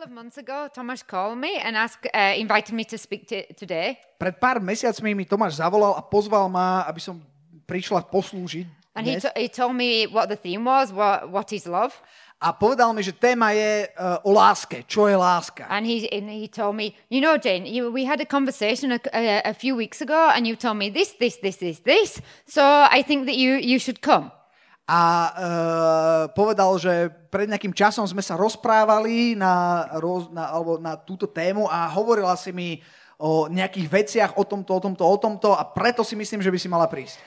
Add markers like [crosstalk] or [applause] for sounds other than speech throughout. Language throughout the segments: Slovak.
couple of months ago, Tomáš called me and asked, uh, invited me to speak to, today. Pred pár mesiacmi mi Tomáš zavolal a pozval ma, aby som prišla poslúžiť And he, dnes. he told me what the theme was, what, what is love. A povedal mi, že téma je uh, o láske. Čo je láska? And he, and he told me, you know, Jane, you, we had a conversation a, a, a few weeks ago and you told me this, this, this, this, this. So I think that you, you should come. A uh, povedal, že pred nejakým časom sme sa rozprávali na, roz, na, alebo na túto tému a hovorila si mi o nejakých veciach, o tomto, o tomto, o tomto a preto si myslím, že by si mala prísť.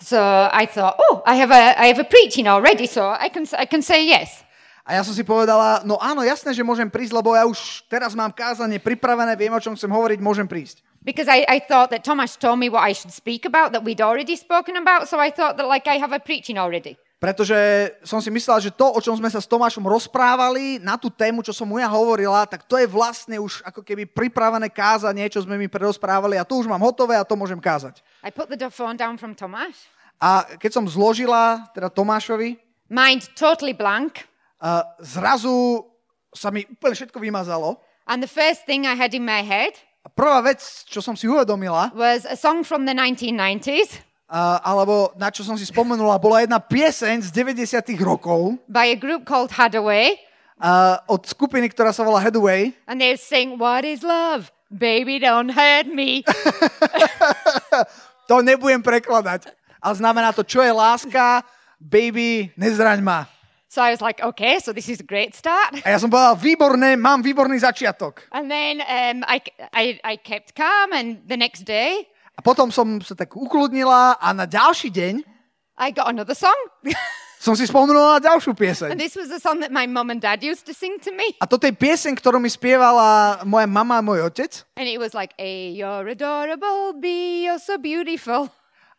So I thought, oh, I have a, I have a preaching already, so I can, I can say yes. A ja som si povedala, no áno, jasné, že môžem prísť, lebo ja už teraz mám kázanie pripravené, viem, o čom chcem hovoriť, môžem prísť. Because I, I thought that Thomas told me what I should speak about that we'd already spoken about. So I thought that like I have a preaching already. Pretože som si myslel, že to, o čom sme sa s Tomášom rozprávali, na tú tému, čo som mu ja hovorila, tak to je vlastne už ako keby pripravené kázanie, čo sme mi prerozprávali a to už mám hotové a to môžem kázať. I put the phone down from Tomas. A keď som zložila teda Tomášovi, Mind totally blank. a zrazu sa mi úplne všetko vymazalo. And the first thing I had in my head A prvá vec, čo som si uvedomila, was a song from the 1990s a, alebo na čo som si spomenula, bola jedna pieseň z 90 rokov by a group called Hadaway. a, od skupiny, ktorá sa volá Headway. And they sing, What is love? Baby, don't hurt me. [laughs] To nebudem prekladať. Ale znamená to, čo je láska, baby, nezraň ma. So I was like, Okay, so this is a great start. A ja som povedal, výborné, mám výborný začiatok. And then um, I, I, I kept calm, and the next day A potom som sa tak ukludnila a na ďalší deň I got another song. [laughs] som si spomenula na ďalšiu pieseň. and this was a song that my mum and dad used to sing to me. A toto je pieseň, ktorú mi spievala moja mama a môj otec. And it was like, A, you're adorable, B, you're so beautiful.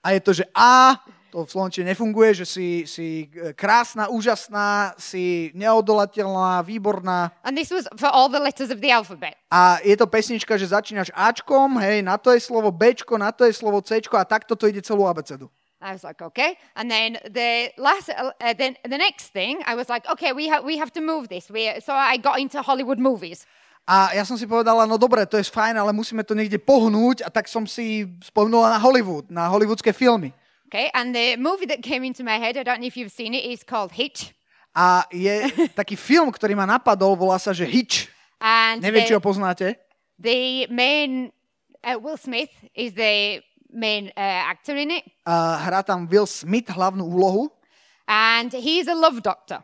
A je to, že A, to v Slovenčine nefunguje, že si, si e, krásna, úžasná, si neodolateľná, výborná. And this was for all the letters of the alphabet. A je to pesnička, že začínaš Ačkom, hej, na to je slovo Bčko, na to je slovo Cčko a takto to ide celú abecedu. I was like, okay. And then the last, uh, then the next thing, I was like, okay, we have we have to move this. We, so I got into Hollywood movies. A ja som si povedala, no dobre, to je fajn, ale musíme to niekde pohnúť a tak som si spomenula na Hollywood, na hollywoodske filmy. Okay, and the movie that came into my head, I don't know if you've seen it, is called Hitch. A je taký film, ktorý ma napadol, volá sa, že Hitch. And Neviem, či ho the, poznáte. the main uh, Will Smith is the main uh, actor in it, A hrá tam Will Smith hlavnú úlohu and he's a love doctor.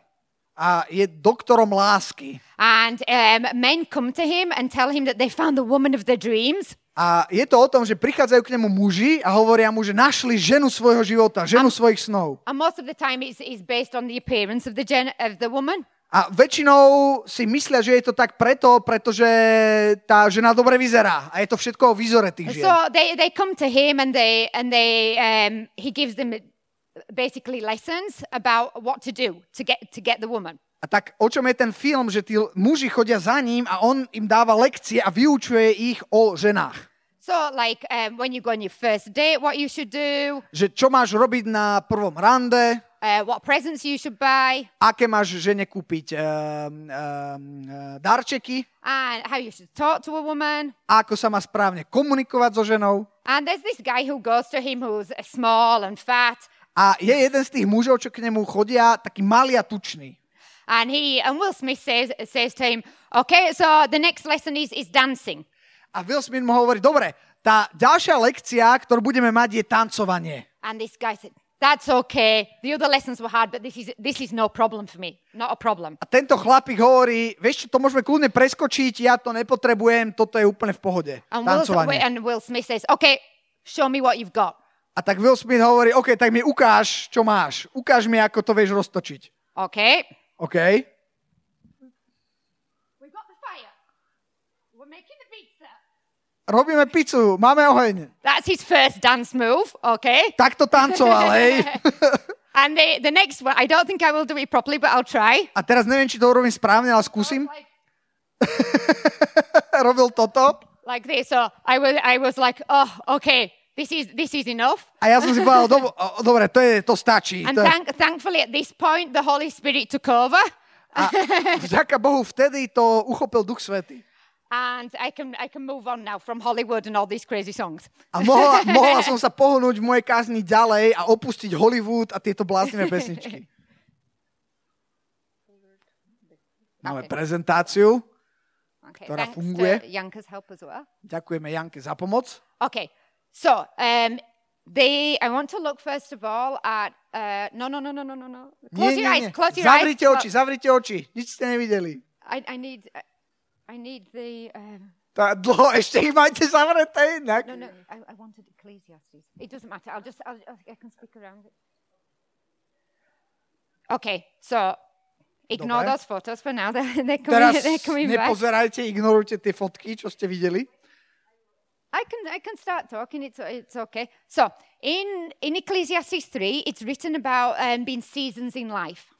a je doktorom lásky. And um, men come to him and tell him that they found the woman of their dreams. A je to o tom, že prichádzajú k nemu muži a hovoria mu, že našli ženu svojho života, ženu svojich snov. And most of the time, it's, it's based on the appearance of the gen- of the woman. A väčšinou si myslia, že je to tak preto, pretože tá žena dobre vyzerá. A je to všetko o výzore tých žien. So they, they come to him and they and they um, he gives them basically lessons about what to do to get to get the woman. A tak o čom je ten film, že tí muži chodia za ním a on im dáva lekcie a vyučuje ich o ženách. So like um, when you go on your first date, what you should do, Že čo máš robiť na prvom rande, uh, what presents you should buy, aké máš žene kúpiť um, um, darčeky, and how you should talk to a woman. ako sa má správne komunikovať so ženou. And there's this guy who goes to him who's uh, small and fat, A je jeden z tých mužov, čo k nemu chodia, taký malý a tučný. And he and Will Smith says says to him, "Okay, so the next lesson is is dancing." A Will Smith mu hovorí, dobre, tá ďalšia lekcia, ktorú budeme mať, je tancovanie. And this guy said, "That's okay. The other lessons were hard, but this is this is no problem for me. Not a problem." A tento chlapík hovorí, vieš čo, to môžeme kľudne preskočiť, ja to nepotrebujem, toto je úplne v pohode. And Will, Tancovanie. and Will Smith says, "Okay, show me what you've got." A tak Will Smith hovorí, OK, tak mi ukáž, čo máš. Ukáž mi, ako to vieš roztočiť. OK? We've got the fire. We're making the pizza. Robíme pizzu, máme oheň. That's his first dance move. Okay. [laughs] Takto tancoval, hej. [laughs] And the, the next one, I don't think I will do it properly, but I'll try. A teraz neviem, či to urobím správne, ale skúsim. Like, [laughs] Robil toto. like this. So I was, I was like, oh, okay, this is this is enough. A ja som si povedal, "Dob- o, dobre, to, je, to stačí. And To je, thank, thankfully, at this point, the Holy Spirit took over. A vďaka Bohu vtedy to uchopil Duch Svety. And I can, I can move on now from Hollywood and all these crazy songs. A mohla, [laughs] mohla som sa pohnúť v mojej kázni ďalej a opustiť Hollywood a tieto bláznivé pesničky. [laughs] Máme prezentáciu. Okay, Ktorá thanks funguje. to Janka's help as well. Ďakujeme Janke za pomoc. Okay, so um, they. I want to look first of all at. Uh, no, no, no, no, no, no, no. Close your eyes. Close your Zavrite eyes. oči, zavrite oči. Nič ste nevideli. I, I need. uh, I need the. Um, Tá dlho, [laughs] ešte ich máte zavreté inak. no, no. I, I wanted Ecclesiastes. It doesn't matter. I'll just. I'll, I can speak around it. Okay, so ignore Dobre. those photos for now. [laughs] They're, they're coming. Teraz they're coming back. nepozerajte, ignorujte tie fotky, čo ste videli. I can I can start talking. It's it's okay. So in in Ecclesiastes three, it's written about um, being seasons in life.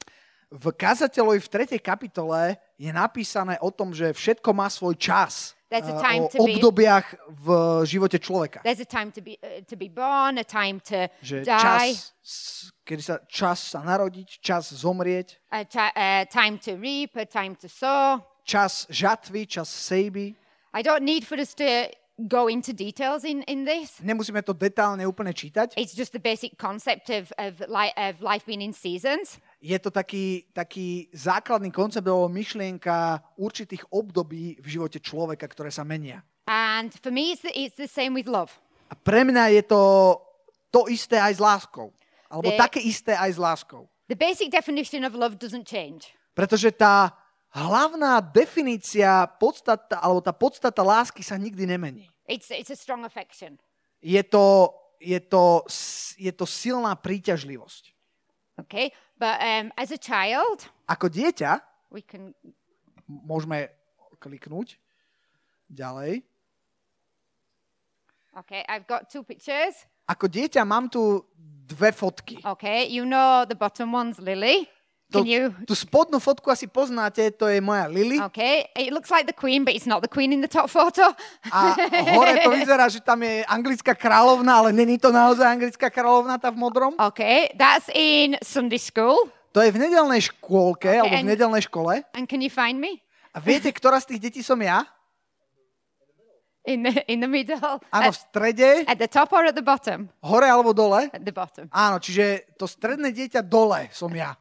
V kazateľovi v 3. kapitole je napísané o tom, že všetko má svoj čas. There's a eh, time o to be- obdobiach v živote človeka. There's a time to be uh, to be born, a time to Že die, čas, kedy sa čas sa narodiť, čas zomrieť, a ti- uh, time to reap, a time to sow. čas žatvy, čas sejby. I don't need for us to go into details in, in this. Nemusíme to detálne úplne čítať. It's just the basic concept of of, li- of life being in seasons. Je to taký, taký základný koncept alebo myšlienka určitých období v živote človeka, ktoré sa menia. And for me, it's the, it's the same with love. A pre mňa je to to isté aj s láskou. Alebo The- také isté aj s láskou. The basic definition of love doesn't change. Pretože tá hlavná definícia, podstata, alebo tá podstata lásky sa nikdy nemení. It's it's a strong affection. Je to, je to, je to silná príťažlivosť. Okay, but um, as a child, Ako dieťa, we can môžeme kliknúť ďalej, Okay, I've got two pictures. ako dieťa mám tu dve fotky. Okay, you know the bottom one's Lily. To, Can you? tú spodnú fotku asi poznáte, to je moja Lily. Okay, it looks like the Queen, but it's not the Queen in the top photo. A hore to vyzerá, že tam je anglická kráľovna, ale není to naozaj anglická kráľovna, tá v modrom. Okay, that's in Sunday school. To je v nedelnej škôlke, Okay, alebo v nedelnej škole. And can you find me A viete, ktorá z tých detí som ja? in the in the middle? Áno, v strede, at the top or at the bottom? hore alebo dole. At the bottom. Áno, čiže to stredné dieťa dole som ja.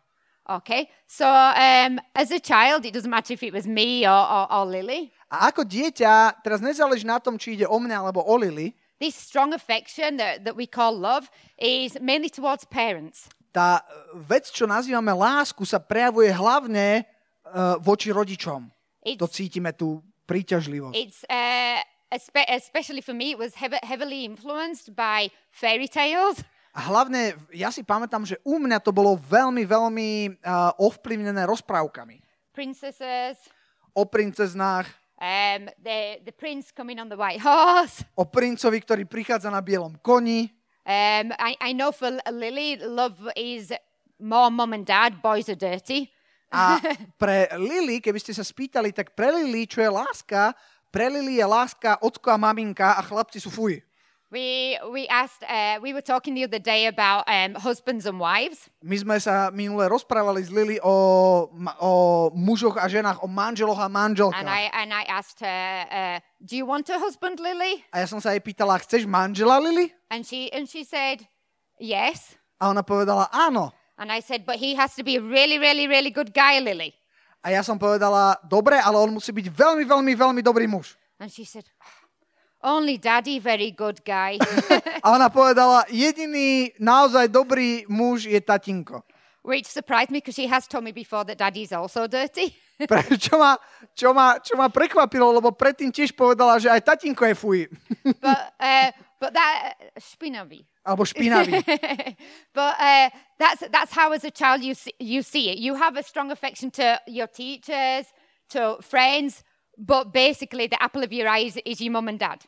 Okay, so um, as a child, it doesn't matter if it was me or, or, or Lily. A ako dieťa, teraz nezáleží na tom, či ide o mňa alebo o Lily, This strong affection that, that we call love is mainly towards parents. tá e, vec, čo nazývame lásku, sa prejavuje hlavne uh, voči rodičom. To It's, cítime tú príťažlivosť. it's uh, espe- especially for me, it was heav- heavily influenced by fairy tales. [laughs] A hlavne, ja si pamätám, že u mňa to bolo veľmi, veľmi uh, ovplyvnené rozprávkami. princesses, O princeznách, um, the, the prince coming on the white horse. o princovi, ktorý prichádza na bielom koni. Um, I, I know for Lily, love is more mum and dad, boys are dirty. A [laughs] pre Lily, keby ste sa spýtali, tak pre Lily, čo je láska, pre Lily je láska ocko a maminka a chlapci sú fuj. We, we asked, uh, we were talking the other day about um, husbands and wives. My sme sa minule rozprávali s Lily o, o mužoch a ženách, o manželoch a And manželkách. I, and I asked her, uh, do you want a husband, Lily? A ja som sa jej pýtala, chceš manžela, Lily? And she, and she said, yes. A ona povedala, áno. And I said, but he has to be a really, really, really good guy, Lily. A ja som povedala, dobre, ale on musí byť veľmi, veľmi, veľmi dobrý muž. And she said, only daddy, very good guy. [laughs] [laughs] A ona povedala, jediný naozaj dobrý muž je tatinko. Which surprised me because she has told me before that daddy's also dirty. [laughs] Pre, čo, ma, čo, ma, čo ma prekvapilo, lebo predtým tiež povedala, že aj tatinko je fuj. but uh, but that špinavý. Alebo špinavý. but uh, that's that's how as a child you see, you see it. You have a strong affection to your teachers, to friends, but basically the apple of your eye is, is your mum and dad.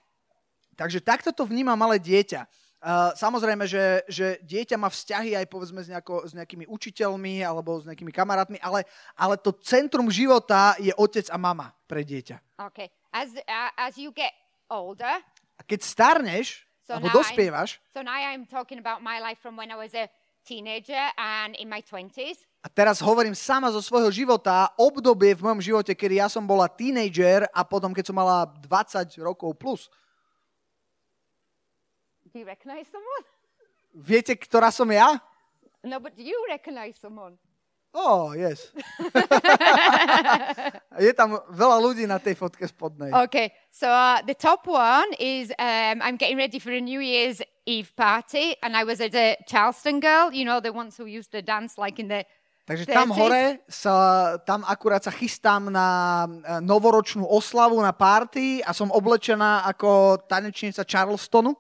Takže takto to vníma malé dieťa. Uh, samozrejme, že, že dieťa má vzťahy aj povedzme s, nejako, s nejakými učiteľmi alebo s nejakými kamarátmi, ale, ale to centrum života je otec a mama pre dieťa. Okay. As uh, as you get older, A keď starneš, So alebo dospievaš, so now I'm talking about my life from when I was a teenager and in my 20s. A teraz hovorím sama zo svojho života, obdobie v mojom živote, kedy ja som bola teenager a potom, keď som mala 20 rokov plus. Do you recognize someone? [laughs] Viete, ktorá som ja? No, but do you recognize someone? Oh, yes. [laughs] Je tam veľa ľudí na tej fotke spodnej. Okay, so uh, the top one is um, I'm getting ready for a New Year's Eve party, and I was at a Charleston girl, you know, the ones who used to dance like in the. Takže tam 30s. hore, sa, tam akurát sa chystám na eh, novoročnú oslavu, na party a som oblečená ako tanečnica Charlestonu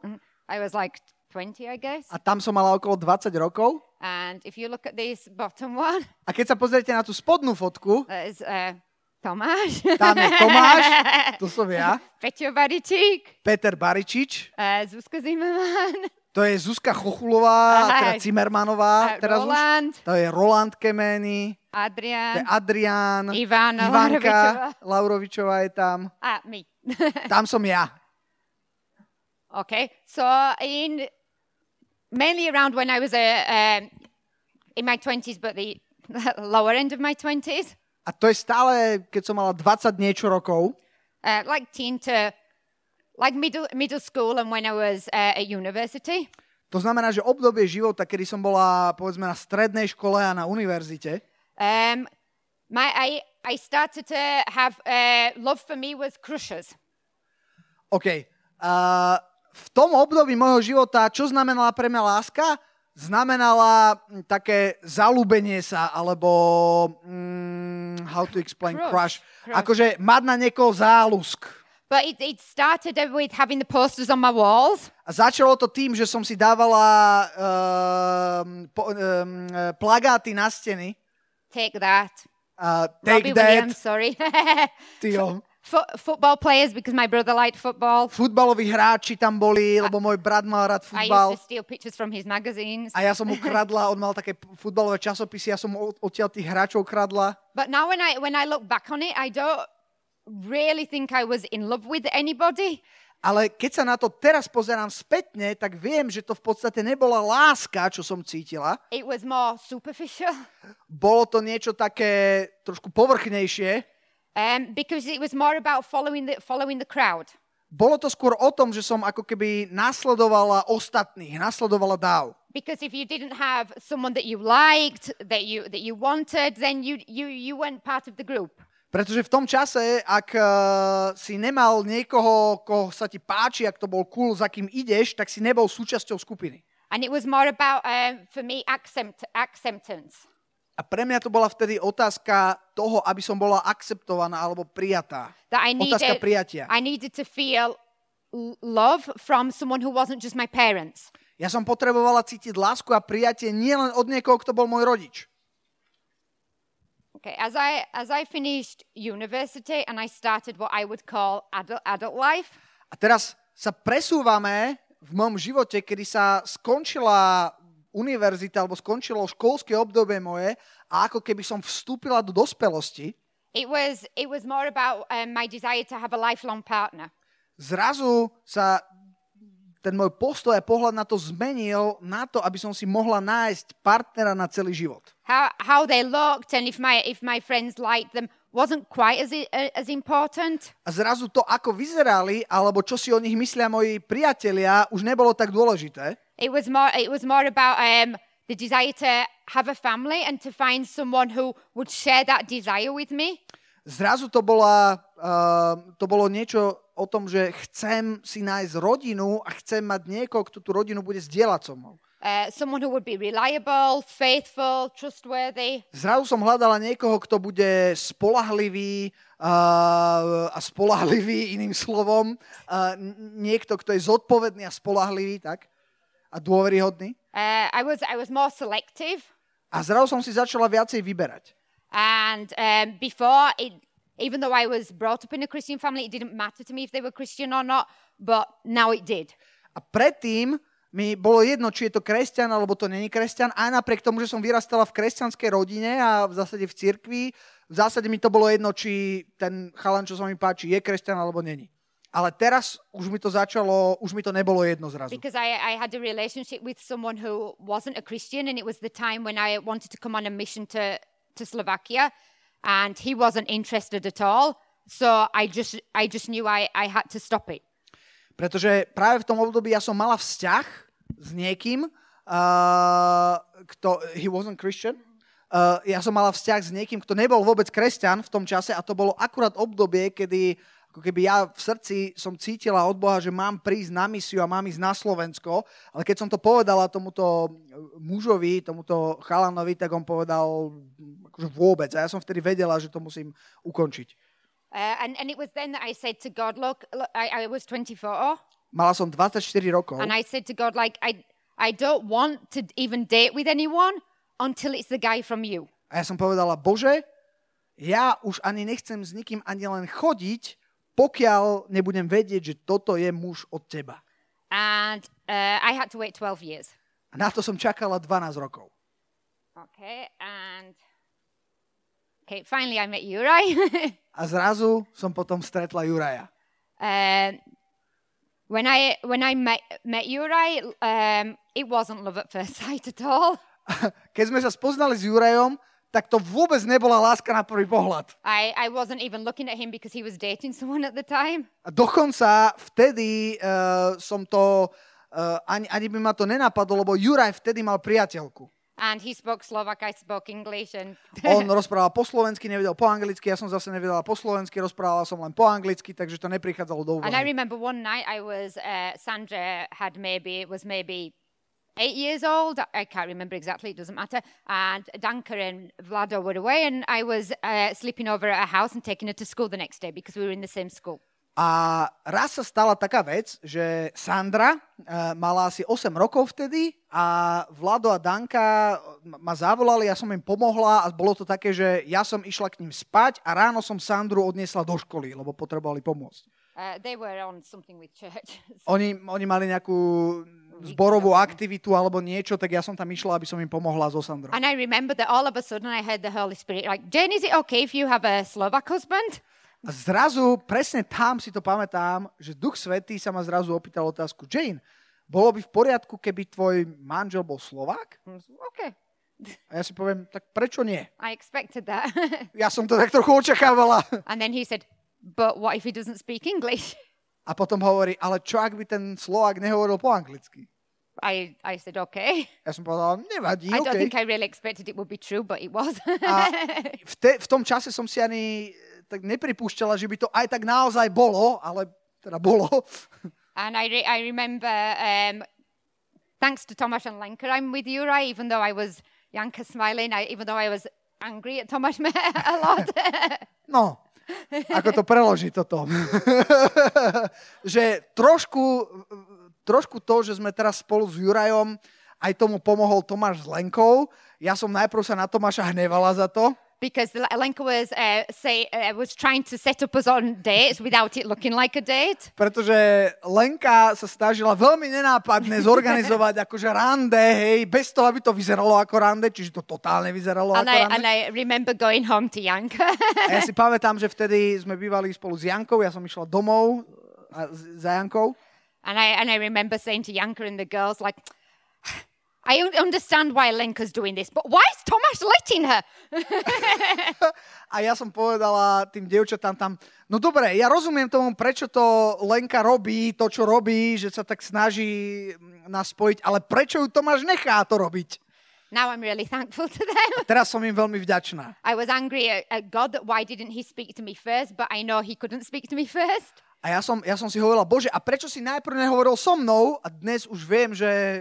I was like 20, I guess. a tam som mala okolo 20 rokov. And if you look at this bottom one, A keď sa pozriete na tú spodnú fotku, [laughs] is uh, Tomáš. tam je Tomáš, [laughs] to som ja, Peťo Baričík, Peter Baričič, uh, Zuzka Zimmerman, [laughs] to je Zuzka Chochulová, Aha. teda Cimermanová, uh, teraz už. Roland, To je Roland Kemeny, to je Adrian, Ivana Ivanka Laurovičová. Laurovičová je tam. ah, me. Tam som ja. Okay, so in mainly around when I was uh, um, in my 20s, but the [laughs] lower end of my 20s, A to je stále, keď som mala 20 niečo rokov, uh, like teen to like middle middle school and when I was uh, at university. to znamená, že obdobie života, kedy som bola povedzme na strednej škole a na univerzite, Um, my I I started to have uh, love for me was crushes. OK. Uh, v tom období môjho života, čo znamenala pre mňa láska? Znamenala mm, také zalúbenie sa, alebo mm, how to explain crush. Crush. Akože mať na niekoho zálusk. But it, it started with having the posters on my walls. A začalo to tým, že som si dávala um, po, um, plagáty na steny. Take that. Uh, take Robbie that, Williams, sorry. tyjo. [laughs] Fo- football players because my brother liked football. Futbaloví hráči tam boli, lebo môj brat mal rád I futbal. used to steal pictures from his magazines. A ja som mu kradla, on mal také futbalové časopisy, ja som mu od- odtiaľ tých hráčov kradla. But now when I when I look back on it, I don't really think I was in love with anybody. Ale keď sa na to teraz pozerám spätne, tak viem, že to v podstate nebola láska, čo som cítila. It was more superficial. Bolo to niečo také trošku povrchnejšie. Um, because it was more about following the following the crowd. Bolo to skôr o tom, že som ako keby nasledovala ostatných, nasledovala dáv. Because if you didn't have someone that you liked, that you that you wanted, then you you you weren't part of the group. Pretože v tom čase, ak uh, si nemal niekoho, koho sa ti páči, ak to bol cool, za kým ideš, tak si nebol súčasťou skupiny. And it was more about um, for me accept, acceptance. A pre mňa to bola vtedy otázka toho, aby som bola akceptovaná alebo prijatá. That I Otázka needed prijatia. I needed to feel love from someone who wasn't just my parents. Ja som potrebovala cítiť lásku a prijatie nielen od niekoho, kto bol môj rodič. Okay, as I as I finished university and I started what I would call adult adult life, A teraz sa presúvame v mojom živote, kedy sa skončila univerzita alebo skončilo školské obdobie moje a ako keby som vstúpila do dospelosti, it was it was more about um, my desire to have a lifelong partner. zrazu sa ten môj postoj a pohľad na to zmenil na to, aby som si mohla nájsť partnera na celý život. How how they looked and if my if my friends liked them wasn't quite as as important. A zrazu to, ako vyzerali, alebo čo si o nich myslia moji priatelia, už nebolo tak dôležité. It was more it was more about um, the desire to have a family and to find someone who would share that desire with me. Zrazu to, bola, uh, to bolo niečo o tom, že chcem si nájsť rodinu a chcem mať niekoho, kto tú rodinu bude zdieľať so mnou. Uh, someone who would be reliable, faithful, trustworthy. Zrazu som hľadala niekoho, kto bude spolahlivý uh, a spolahlivý iným [laughs] slovom. Uh, niekto, kto je zodpovedný a spolahlivý, tak? A dôveryhodný. Uh, I was I was more selective, A zrazu som si začala viacej vyberať. and um, before it, even though I was brought up in a Christian family, it didn't matter to me if they were Christian or not. But now it did. A predtým mi bolo jedno, či je to kresťan alebo to není kresťan, aj napriek tomu, že som vyrastala v kresťanskej rodine a v zásade v cirkvi, v zásade mi to bolo jedno, či ten chalan, čo sa mi páči, je kresťan alebo není. Ale teraz už mi to začalo, už mi to nebolo jedno zrazu. because I, I had a relationship with someone who wasn't a Christian, and it was the time when I wanted to come on a mission to, to Slovakia, and he wasn't interested at all. So I just I just knew I, I had to stop it. Pretože práve v tom období ja som mala vzťah s niekým, uh, kto, he wasn't Christian, uh, ja som mala vzťah s niekým, kto nebol vôbec kresťan v tom čase a to bolo akurát obdobie, kedy ako keby ja v srdci som cítila od Boha, že mám prísť na misiu a mám ísť na Slovensko, ale keď som to povedala tomuto mužovi, tomuto chalanovi, tak on povedal akože vôbec. A ja som vtedy vedela, že to musím ukončiť. Uh, and, and it was then that I said to God, look, look I, I was 24, Mala som 24 rokov and I said to God, like, I, I don't want to even date with anyone until it's the guy from you. a ja som povedala, Bože, ja už ani nechcem s nikým ani len chodiť, pokiaľ nebudem vedieť, že toto je muž od teba. And uh, I had to wait 12 years. A na to som čakala 12 rokov. Okay, and okay, finally I met Uri. [laughs] A zrazu som potom stretla Juraja. um, when I when I met met Uri, um, it wasn't love at first [laughs] sight at all. Keď sme sa spoznali s Jurajom, tak to vôbec nebola láska na prvý pohľad. I, I wasn't even looking at him because he was dating someone at the time. A dokonca vtedy uh, som to, uh, ani, ani by ma to nenapadlo, lebo Juraj vtedy mal priateľku. And he spoke Slovak, I spoke English, and [laughs] On rozprával po slovensky, nevedel po anglicky, ja som zase nevedela po slovensky, rozprávala som len po anglicky, takže to neprichádzalo do and I úvahy. remember one night I was uh, Sandra had maybe was maybe eight years old. I can't remember exactly. It doesn't matter. And Danka and Vlado were away, and I was uh, sleeping over at her house and taking her to school the next day because we were in the same school. A raz sa stala taká vec, že Sandra uh, mala asi 8 rokov vtedy a Vlado a Danka ma zavolali, ja som im pomohla a bolo to také, že ja som išla k ním spať a ráno som Sandru odniesla do školy, lebo potrebovali pomôcť. Uh, they were on something with church. [laughs] Oni, oni mali nejakú zborovú aktivitu alebo niečo, tak ja som tam išla, aby som im pomohla so Sandrou. and I remember that all of a sudden I heard the Holy Spirit like, Jane, is it okay if you have a Slovak husband? A zrazu, presne tam si to pamätám, že Duch Svetý sa ma zrazu opýtal otázku, Jane, bolo by v poriadku, keby tvoj manžel bol Slovák? Okay, A ja si poviem, tak prečo nie? I expected that. Ja som to tak trochu očakávala. and then he said, but what if he doesn't speak English? A potom hovorí, ale čo ak by ten Slovák nehovoril po anglicky? I, I said, okay. Ja som povedal, nevadí, I don't OK. think I really expected it would be true, but it was. A [laughs] v, te, v tom čase som si ani eh, tak nepripúšťala, že by to aj tak naozaj bolo, ale teda bolo. and I, re- I remember, um, thanks to Tomasz and Lenka, I'm with Uri, even though I was Yanka smiling, I, even though I was angry at Tomasz [laughs] a lot. No, ako to preložiť toto? [laughs] že trošku, trošku to, že sme teraz spolu s Jurajom, aj tomu pomohol Tomáš s Lenkou. Ja som najprv sa na Tomáša hnevala za to, because Lenka was, uh, say, uh, was trying to set up us on dates without it looking like a date. pretože Lenka sa snažila veľmi nenápadne zorganizovať akože rande, hej, bez toho, aby to vyzeralo ako rande, čiže to totálne vyzeralo And ako I, rande. and I remember going home to Yanka. A ja si pamätám, že vtedy sme bývali spolu s Jankou, ja som išla domov a, za Jankou and, I, and I remember saying to Yanka and the girls, like, I un- understand why Lenka's doing this, but why is Tomasz letting her? [laughs] a ja som povedala tým dievčatám tam, no dobre, ja rozumiem tomu, prečo to Lenka robí, to, čo robí, že sa tak snaží mm, nás spojiť, ale prečo ju Tomáš nechá to robiť? Now I'm really thankful to them. Teraz som im veľmi vďačná. I was angry at, at God that why didn't he speak to me first, but I know he couldn't speak to me first. A ja som, ja som si hovorila, Bože, a prečo si najprv nehovoril so mnou? A dnes už viem, že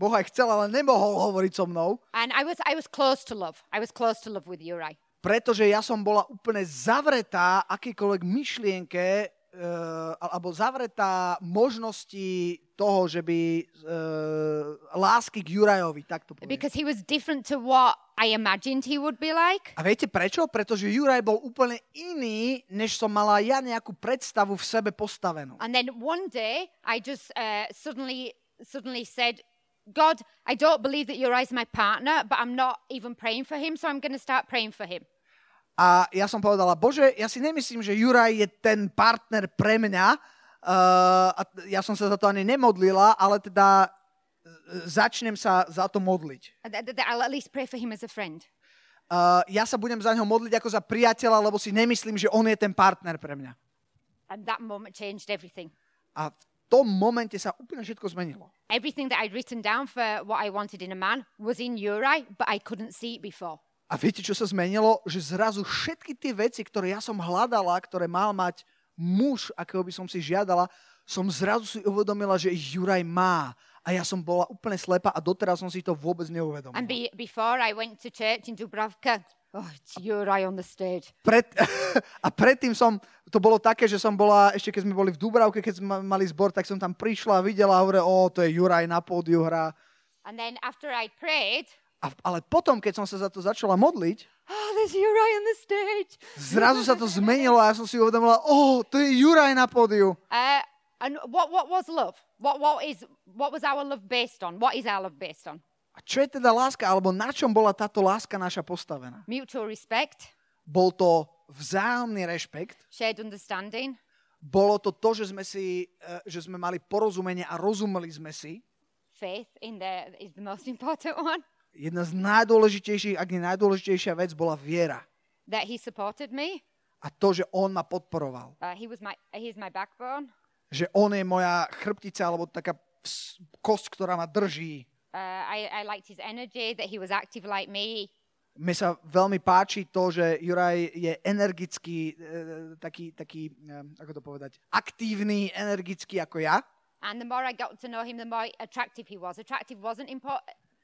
Boh aj chcel, ale nemohol hovoriť so mnou, And I was, I was close to love. I was close to love with Uri. pretože ja som bola úplne zavretá akýkoľvek myšlienke uh, alebo zavretá možnosti toho, že by uh, lásky k Jurajovi, tak to poviem. Because he was different to what I imagined he would be like. A viete prečo? Pretože Juraj bol úplne iný, než som mala ja nejakú predstavu v sebe postavenú. And then one day I just uh, suddenly, suddenly said, God, I don't believe that Uri's my partner, but I'm not even praying for him, so I'm going to start praying for him. A ja som povedala, Bože, ja si nemyslím, že Juraj je ten partner pre mňa, Uh, a ja som sa za to ani nemodlila, ale teda e, začnem sa za to modliť. I'll at least pray for him as a friend. Uh, ja sa budem za ňo modliť ako za priateľa, lebo si nemyslím, že on je ten partner pre mňa. And that moment changed everything. A v tom momente sa úplne všetko zmenilo. Everything that I'd written down for what I wanted in a man was in Uri, but I couldn't see it before. A viete, čo sa zmenilo? Že zrazu všetky tie veci, ktoré ja som hľadala, ktoré mal mať muž, akého by som si žiadala, som zrazu si uvedomila, že Juraj má. A ja som bola úplne slepá a doteraz som si to vôbec neuvedomila. And be, before I went to church in Dubravka, oh, it's Uri on the stage. Pred, [laughs] a predtým som, to bolo také, že som bola, ešte keď sme boli v Dubravke, keď sme mali zbor, tak som tam prišla a videla a hovorila, o, to je Juraj na pódiu hrá. And then after I prayed, A, ale potom, keď som sa za to začala modliť, oh, there's Uri on the stage. zrazu sa to zmenilo a ja som si uvedomila, o, to je Juraj na pódiu. Uh, and what, what was love? What, what, is, what was our love based on? What is our love based on? A čo je teda láska, alebo na čom bola táto láska naša postavená? Mutual respect, Bol to vzájomný rešpekt, shared understanding, bolo to to, že sme, si, eh, že sme mali porozumenie a rozumeli sme si. faith in the is the most important one. Jedna z najdôležitejších, ak nie najdôležitejšia vec, bola viera. That he supported me. A to, že on ma podporoval. Uh, he was my he's my backbone. Že on je moja chrbtica, alebo taká kosť, ktorá ma drží. Uh, I, I liked his energy, that he was active like me. Mne sa veľmi páči to, že Juraj je energický, e, taký, taký e, ako to povedať, aktívny, energický ako ja. And the more I got to know him, the more attractive he was. Attractive wasn't impor-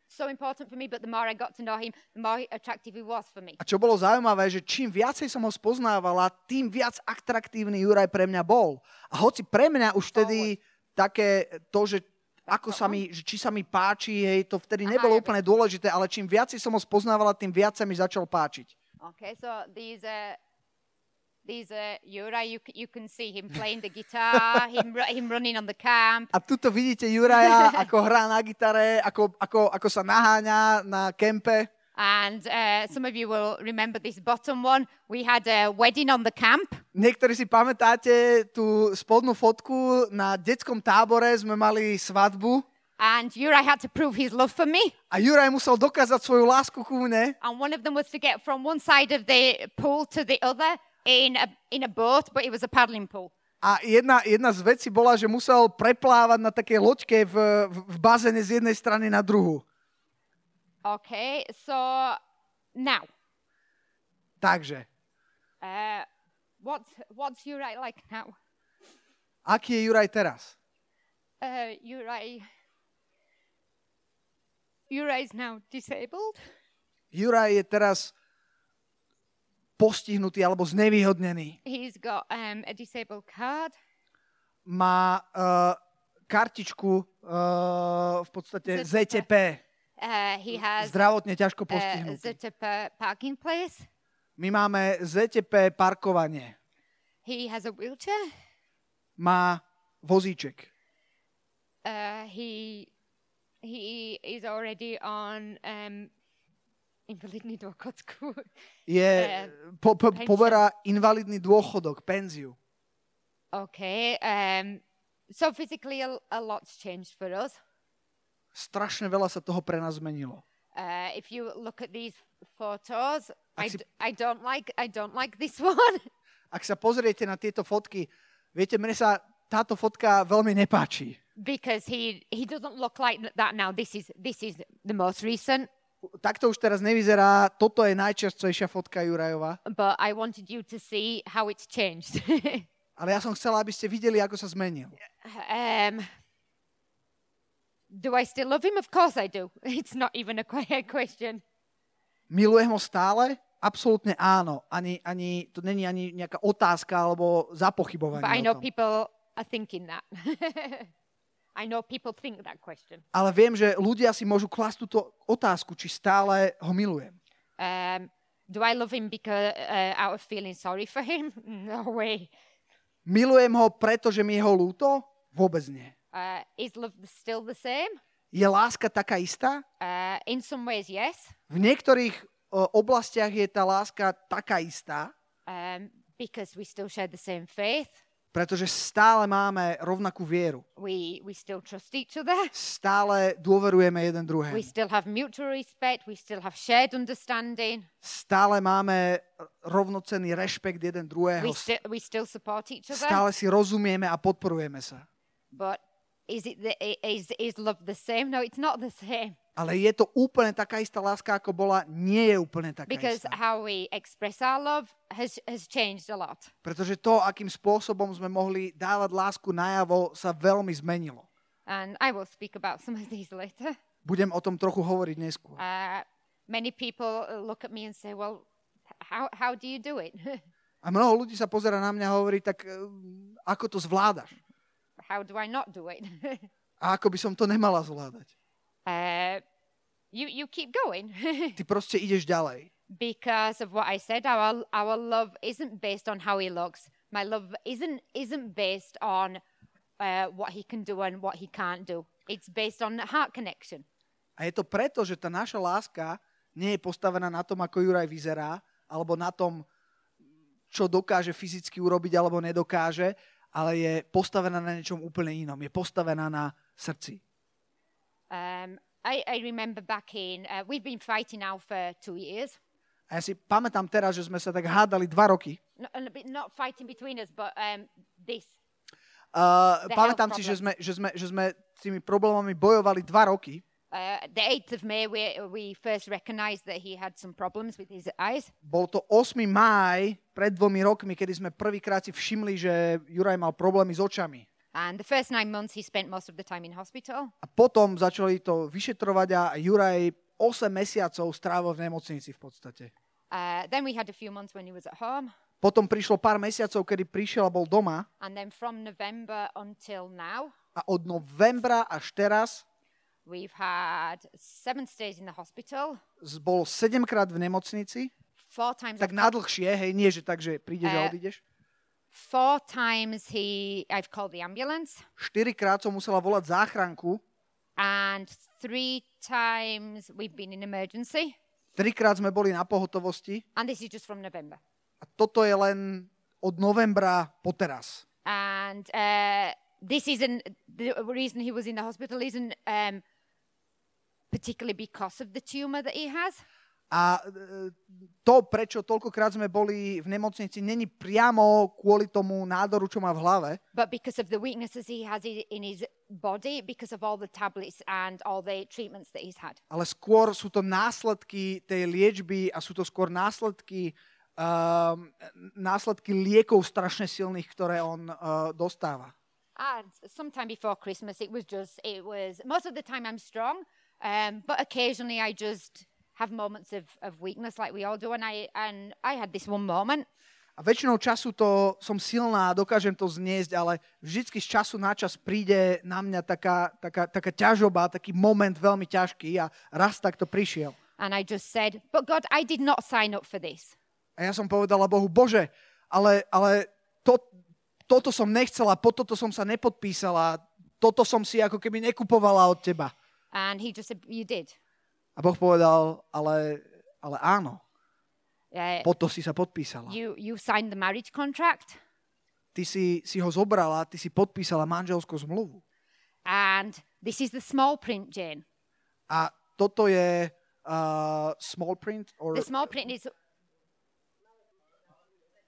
so important for me, but the more I got to know him, the more attractive he was for me. A čo bolo zaujímavé, že čím viacej som ho spoznávala, tým viac atraktívny Juraj pre mňa bol. A hoci pre mňa už vtedy také to, že ako sa mi, či sa mi páči, hej, to vtedy Aha, nebolo ja úplne dôležité, ale čím viacej som ho spoznávala, tým viac sa mi začal páčiť. Okay, so these are these are Yura. You you can see him playing the guitar, [laughs] him him running on the camp. A tuto vidíte Juraja, [laughs] ako hrá na gitare, ako, ako, ako sa naháňa na kempe. And uh, some of you will remember this bottom one. We had a wedding on the camp. Niektorí si pamätáte tú spodnú fotku, na detskom tábore sme mali svadbu And Uri had to prove his love for me. a Juraj musel dokázať svoju lásku ku mne. And one of them was to get from one side of the pool to the other in a, in a boat, but it was a paddling pool. A jedna, jedna z vecí bola, že musel preplávať na takej loďke v, v, v bazéne z jednej strany na druhú. Okay, so now, Takže, uh, what's, what's Uri like now? aký je Juraj teraz? Uh, Uri, Uri is now disabled. Juraj je teraz postihnutý alebo znevýhodnený. He's got um, a disabled card. Má uh, kartičku uh, v podstate ZTP. ZTP, Uh, he has zdravotne ťažko uh, postihnutý. ZTP parking place. My máme ZTP parkovanie. He has a wheelchair. Má vozíček. Uh, he he is already on um, invalidný dôchodku. Je, Eh, [laughs] po, po, poberá invalidný dôchodok, penziu. okay. Um, so physically, a, a lot's changed for us. Strašne veľa sa toho pre nás zmenilo. Uh, if you look at these photos, I, si- I don't like I don't like this [laughs] one. Ak sa pozriete na tieto fotky, viete, mne sa táto fotka veľmi nepáči. because he he doesn't look like that now. This is this is the most recent. Takto už teraz nevyzerá. Toto je najčastejšia fotka Jurajova. But I wanted you to see how it's changed. [laughs] Ale ja som chcela, aby ste videli, ako sa zmenil. um, do I still love him? Of course I do. [laughs] It's not even a que- question. Milujem ho stále? Absolútne áno. Ani, ani, to není ani nejaká otázka alebo zapochybovanie But I know people are thinking that. [laughs] I know people think that question. Ale viem, že ľudia si môžu klasť túto otázku, či stále ho milujem. Um, do I love him because uh, out of feeling sorry for him? [laughs] No way. Milujem ho, pretože mi je ho ľúto? Vôbec nie. Uh, is love still the same? Je láska taká istá? Uh, in some ways, yes, V niektorých o, oblastiach je tá láska taká istá, um, because we still share the same faith. Pretože stále máme rovnakú vieru. We, we still trust each other. Stále dôverujeme jeden We druhému. still have mutual respect. We still have shared understanding. Stále máme rovnocenný rešpekt jeden druhého. We, sti- we still support each other. Stále si rozumieme a podporujeme sa. But is, it the, is, is love the same? No, it's not the same. Ale je to úplne taká istá láska, ako bola? Nie je úplne taká Because istá. how we express our love has, has changed a lot. Pretože to, akým spôsobom sme mohli dávať lásku najavo, sa veľmi zmenilo. And I will speak about some of these [laughs] later. Budem o tom trochu hovoriť neskôr. Uh, many people look at me and say, well, how, how do you do it? [laughs] A mnoho ľudí sa pozera na mňa a hovorí, tak eh, ako to zvládaš? How do I not do it? [laughs] A ako by som to nemala zvládať? uh, you, you keep going. Ty proste ideš ďalej. [laughs] because of what I said, our, our love isn't based on how he looks. My love isn't, isn't based on uh, what he can do and what he can't do. It's based on heart connection. A je to preto, že tá naša láska nie je postavená na tom, ako Juraj vyzerá, alebo na tom, čo dokáže fyzicky urobiť alebo nedokáže, ale je postavená na niečom úplne inom. Je postavená na srdci. Um, I, I remember back in, uh, we've been fighting now for two years. A ja si pamätám teraz, že sme sa tak hádali dva roky. Not, not fighting between us, but um, this. Uh, pamätám si, že sme, že, sme, že sme tými problémami bojovali dva roky. Uh, the 8th of May, we, we first recognized that he had some problems with his eyes. Bol to 8. máj pred dvomi rokmi, kedy sme prvýkrát si všimli, že Juraj mal problémy s očami. And the first nine months, he spent most of the time in hospital. A potom začali to vyšetrovať a Juraj 8 mesiacov strávil v nemocnici v podstate. Uh, then we had a few months when he was at home. Potom prišlo pár mesiacov, kedy prišiel a bol doma And then from November until now, a od novembra až teraz we've had seven stays in the hospital, bol 7 krát v nemocnici, four times, tak nadlhšie, hej, nie že tak, že prídeš a Eh, odídeš. four times he, I've called the ambulance, 4 krát som musela volať záchranku, and three times we've been in emergency. trikrát sme boli na pohotovosti And this is just from November. a toto je len od novembra po teraz. And uh, this isn't the reason he was in the hospital isn't um, particularly because of the tumor that he has. A e, to, prečo toľkokrát sme boli v nemocnici, není priamo kvôli tomu nádoru, čo má v hlave, but because of the weaknesses he has in his body, because of all the tablets and all the treatments that he's had. ale skôr sú to následky tej liečby a sú to skôr následky, um, následky liekov strašne silných, ktoré on uh, dostáva. And sometime before Christmas, it was just, it was, most of the time I'm strong, um, but occasionally I just have moments of, of weakness like we all do. And I, and I had this one moment A väčšinou času to som silná a dokážem to zniesť, ale vždycky z času na čas príde na mňa taká, taká, taká ťažoba, taký moment veľmi ťažký a raz tak to prišiel. and I just said, but God, I did not sign up for this. A ja som povedala Bohu, Bože, ale, ale to, toto som nechcela, po toto som sa nepodpísala, toto som si ako keby nekupovala od teba. And he just said, you did. A Boh povedal, ale, ale áno, Uh, po to si sa podpísala. you, you signed the marriage contract. Ty si, si ho zobrala, ty si podpísala manželskú zmluvu. And this is the small print, Jane. A toto je uh, small print? Or... The small print is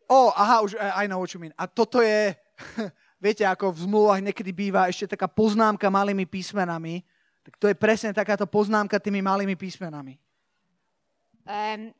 Oh, aha, už I know what you mean. A toto je, [laughs] viete, ako v zmluvách niekedy býva ešte taká poznámka malými písmenami, tak to je presne takáto poznámka tými malými písmenami. Um,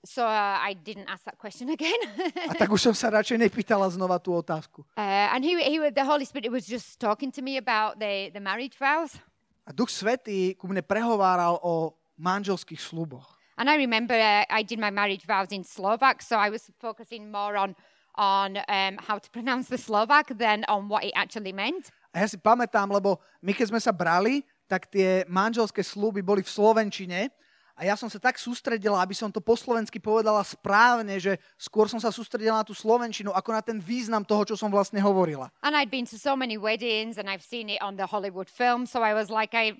so uh, I didn't ask that question again. [laughs] A tak už som sa radšej nepýtala znova tú otázku. uh, and he, he, the Holy Spirit was just talking to me about the, the marriage vows. A Duch Svetý ku mne prehováral o manželských sluboch. And I remember uh, I did my marriage vows in Slovak, so I was focusing more on on um, how to pronounce the Slovak than on what it actually meant. A ja si pamätám, lebo my keď sme sa brali, tak tie manželské sluby boli v Slovenčine a ja som sa tak sústredila, aby som to po slovensky povedala správne, že skôr som sa sústredila na tú Slovenčinu, ako na ten význam toho, čo som vlastne hovorila. And I'd been to so many weddings and I've seen it on the Hollywood film, so I was like, I,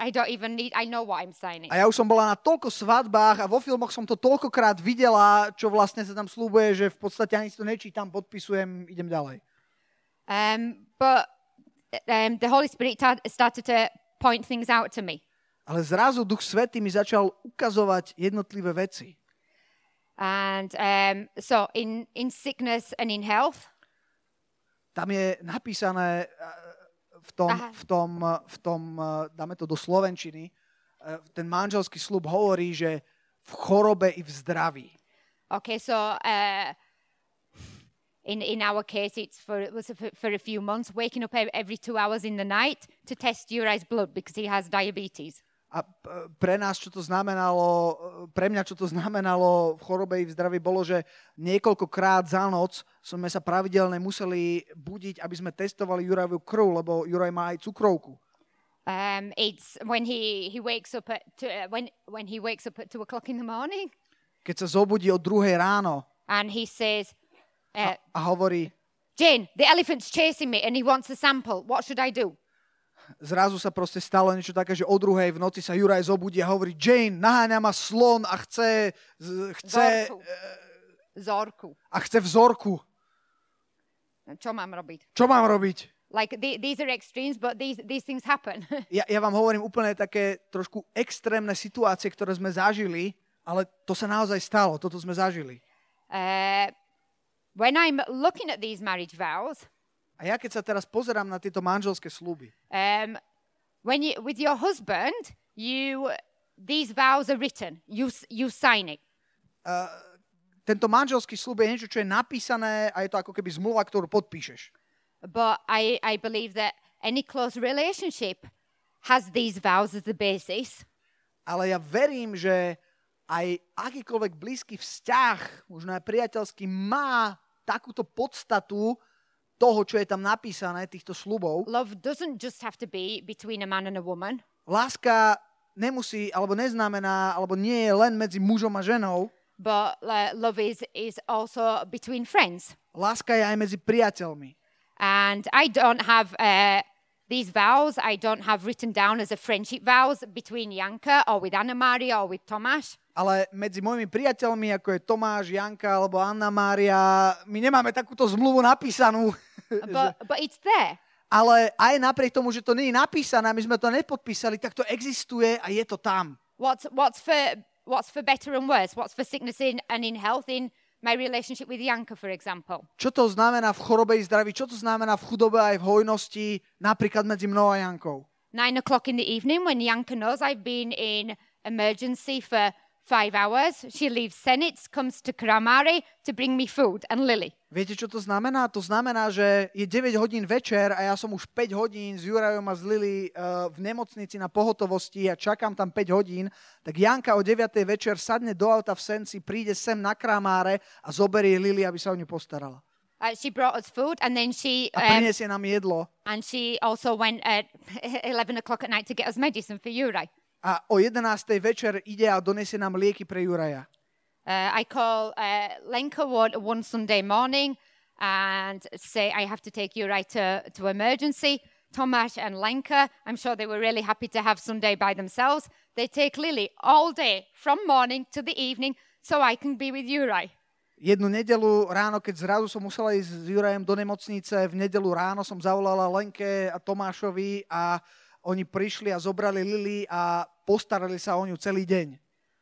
I don't even need, I know what I'm signing. A ja už som bola na toľko svadbách a vo filmoch som to toľkokrát videla, čo vlastne sa tam slúbuje, že v podstate ani si to nečítam, podpisujem, idem ďalej. Um, but um, the Holy Spirit ta- started to point things out to me. Ale zrazu Duch Svetý mi začal ukazovať jednotlivé veci. And um, so in, in sickness and in health, Tam je napísané eh, v tom, Aha. v tom, v tom eh, dáme to do slovenčiny, eh, ten manželský slub hovorí, že v chorobe i v zdraví. okay, so uh, in, in our case, it's for, it was for, a few months, waking up ev- every two hours in the night to test Uri's blood because he has diabetes. A pre nás, čo to znamenalo, pre mňa, čo to znamenalo v chorobe i v zdraví, bolo, že niekoľkokrát za noc sme sa pravidelne museli budiť, aby sme testovali Jurajovu krv, lebo Juraj má aj cukrovku. Um, it's when he, he wakes up at two, uh, when when he wakes up at two o'clock in the morning Keď sa zobudí od druhej ráno and he says, uh, a hovorí, "Jane, the elephant's chasing me and he wants a sample. What should I do?" zrazu sa proste stalo niečo také, že o druhej v noci sa Juraj zobudí a hovorí, Jane, naháňa ma slon a chce, chce, Zorku. Zorku. a chce vzorku. Čo mám robiť? Čo mám robiť? Like the, these are extremes, but these these things happen. [laughs] Ja, ja vám hovorím úplne také trošku extrémne situácie, ktoré sme zažili, ale to sa naozaj stalo, toto sme zažili. uh, when I'm looking at these marriage vows, A ja keď sa teraz pozerám na tieto manželské sluby, um, when you with your husband, you these vows are written. You you sign it. tento manželský slub je niečo, čo je napísané a je to ako keby zmluva, ktorú podpíšeš. But I, I believe that any close relationship has these vows as the basis. Ale ja verím, že aj akýkoľvek blízky vzťah, možno aj priateľský, má takúto podstatu toho, čo je tam napísané, týchto slubov. Love doesn't just have to be between a man and a woman. Láska nemusí, alebo neznamená, alebo nie je len medzi mužom a ženou. but uh, love is is also between friends. Láska je aj medzi priateľmi. And I don't have uh, these vows. I don't have written down as a friendship vows between Janka or with Anna Maria or with Tomáš. Ale medzi mojimi priateľmi, ako je Tomáš, Janka alebo Anna Mária, my nemáme takúto zmluvu napísanú. But but it's there. Ale aj napriek tomu, že to nie je napísané, my sme to nepodpísali, tak to existuje a je to tam. What's what's for what's for better and worse? What's for sickness in and in health in my relationship with Janka, for example. Čo to znamená v chorobe i zdraví? Čo to znamená v chudobe aj v hojnosti, napríklad medzi mnou a Jankou? Nine o'clock in the evening, when Janka knows I've been in emergency for five hours, she leaves Senitz, comes to Kramari to bring me food and Lily. Viete, čo to znamená? To znamená, že je 9 hodín večer a ja som už 5 hodín s Jurajom a s Lily uh, v nemocnici na pohotovosti a čakám tam 5 hodín, tak Janka o 9 večer sadne do auta v Senci, príde sem na Kramáre a zoberie Lily, aby sa o ňu postarala. Uh, she brought us food and then she A um, prinesie nám jedlo. and she also went at [laughs] 11 o'clock at night to get us medicine for Uri. A o 11. večer ide a donesie nám lieky pre Juraja. Uh, I call uh, Lenka one, one Sunday morning and say I have to take Uri to, to emergency. Tomasz and Lenka, I'm sure they were really happy to have Sunday by themselves. They take Lily all day from morning to the evening so I can be with Uri. Jednu nedelu ráno, keď zrazu som musela ísť s Jurajem do nemocnice, v nedelu ráno som zavolala Lenke a Tomášovi a oni prišli a zobrali Lily a postarali sa o ňu celý deň.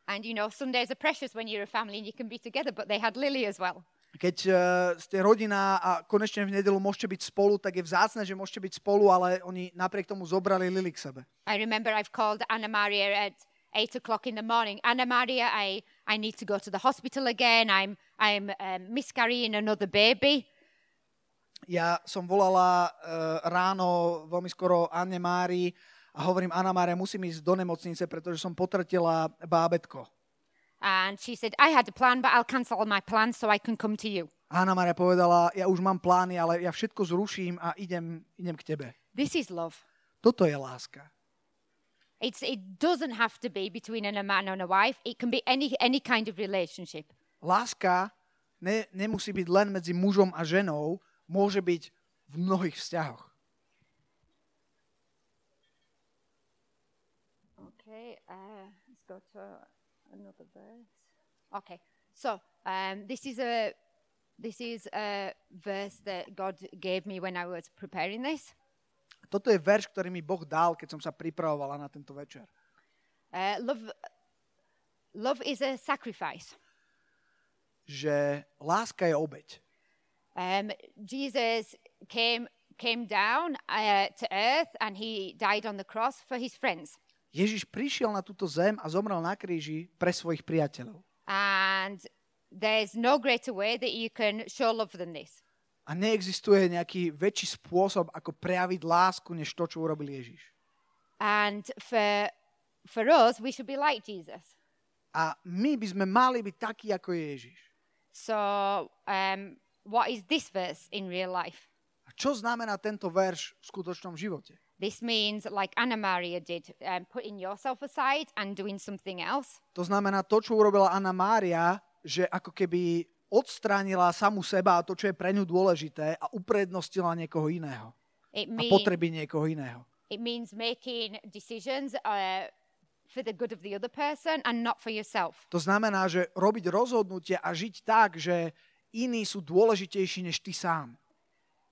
And you know, Sundays are precious when you're a family and you can be together, but they had Lily as well. Keď uh, ste rodina a konečne v nedelu môžete byť spolu, tak je vzácne, že môžete byť spolu, ale oni napriek tomu zobrali Lily k sebe. I remember I've called Anna Maria at eight o'clock in the morning. Anna Maria, I, I need to go to the hospital again. I'm, I'm um, miscarrying another baby. Ja som volala uh, ráno veľmi skoro Anne Mári a hovorím, Anna Mária, musím ísť do nemocnice, pretože som potratila bábetko. And she said, I had a plan, but I'll cancel all my plans so I can come to you. Anna Mária povedala, ja už mám plány, ale ja všetko zruším a idem, idem k tebe. This is love. Toto je láska. It's, it doesn't have to be between a man and a wife. It can be any, any kind of relationship. Láska ne, nemusí byť len medzi mužom a ženou, môže byť v mnohých vzťahoch. Okay, uh, let's go to another verse. Okay, so um, this is a This is a verse that God gave me when I was preparing this. Toto je verš, ktorý mi Boh dal, keď som sa pripravovala na tento večer. Uh, love, love is a sacrifice. Že láska je obeď. Um, Jesus came came down uh, to earth and he died on the cross for his friends. Ježiš prišiel na túto zem a zomrel na kríži pre svojich priateľov. And there's no greater way that you can show love than this. A neexistuje nejaký väčší spôsob, ako prejaviť lásku, než to, čo urobil Ježiš. And for for us, we should be like Jesus. A my by sme mali byť takí, ako je Ježiš. So, um, what is this verse in real life? A čo znamená tento verš v skutočnom živote? This means, like Anna Maria did, um, putting yourself aside and doing something else. To znamená to, čo urobila Anna Mária, že ako keby odstránila samu seba a to, čo je pre ňu dôležité a uprednostila niekoho iného. It, A mean, potreby niekoho iného. it means making decisions uh, for the good of the other person and not for yourself. To znamená, že robiť rozhodnutia a žiť tak, že iní sú dôležitejší než ty sám.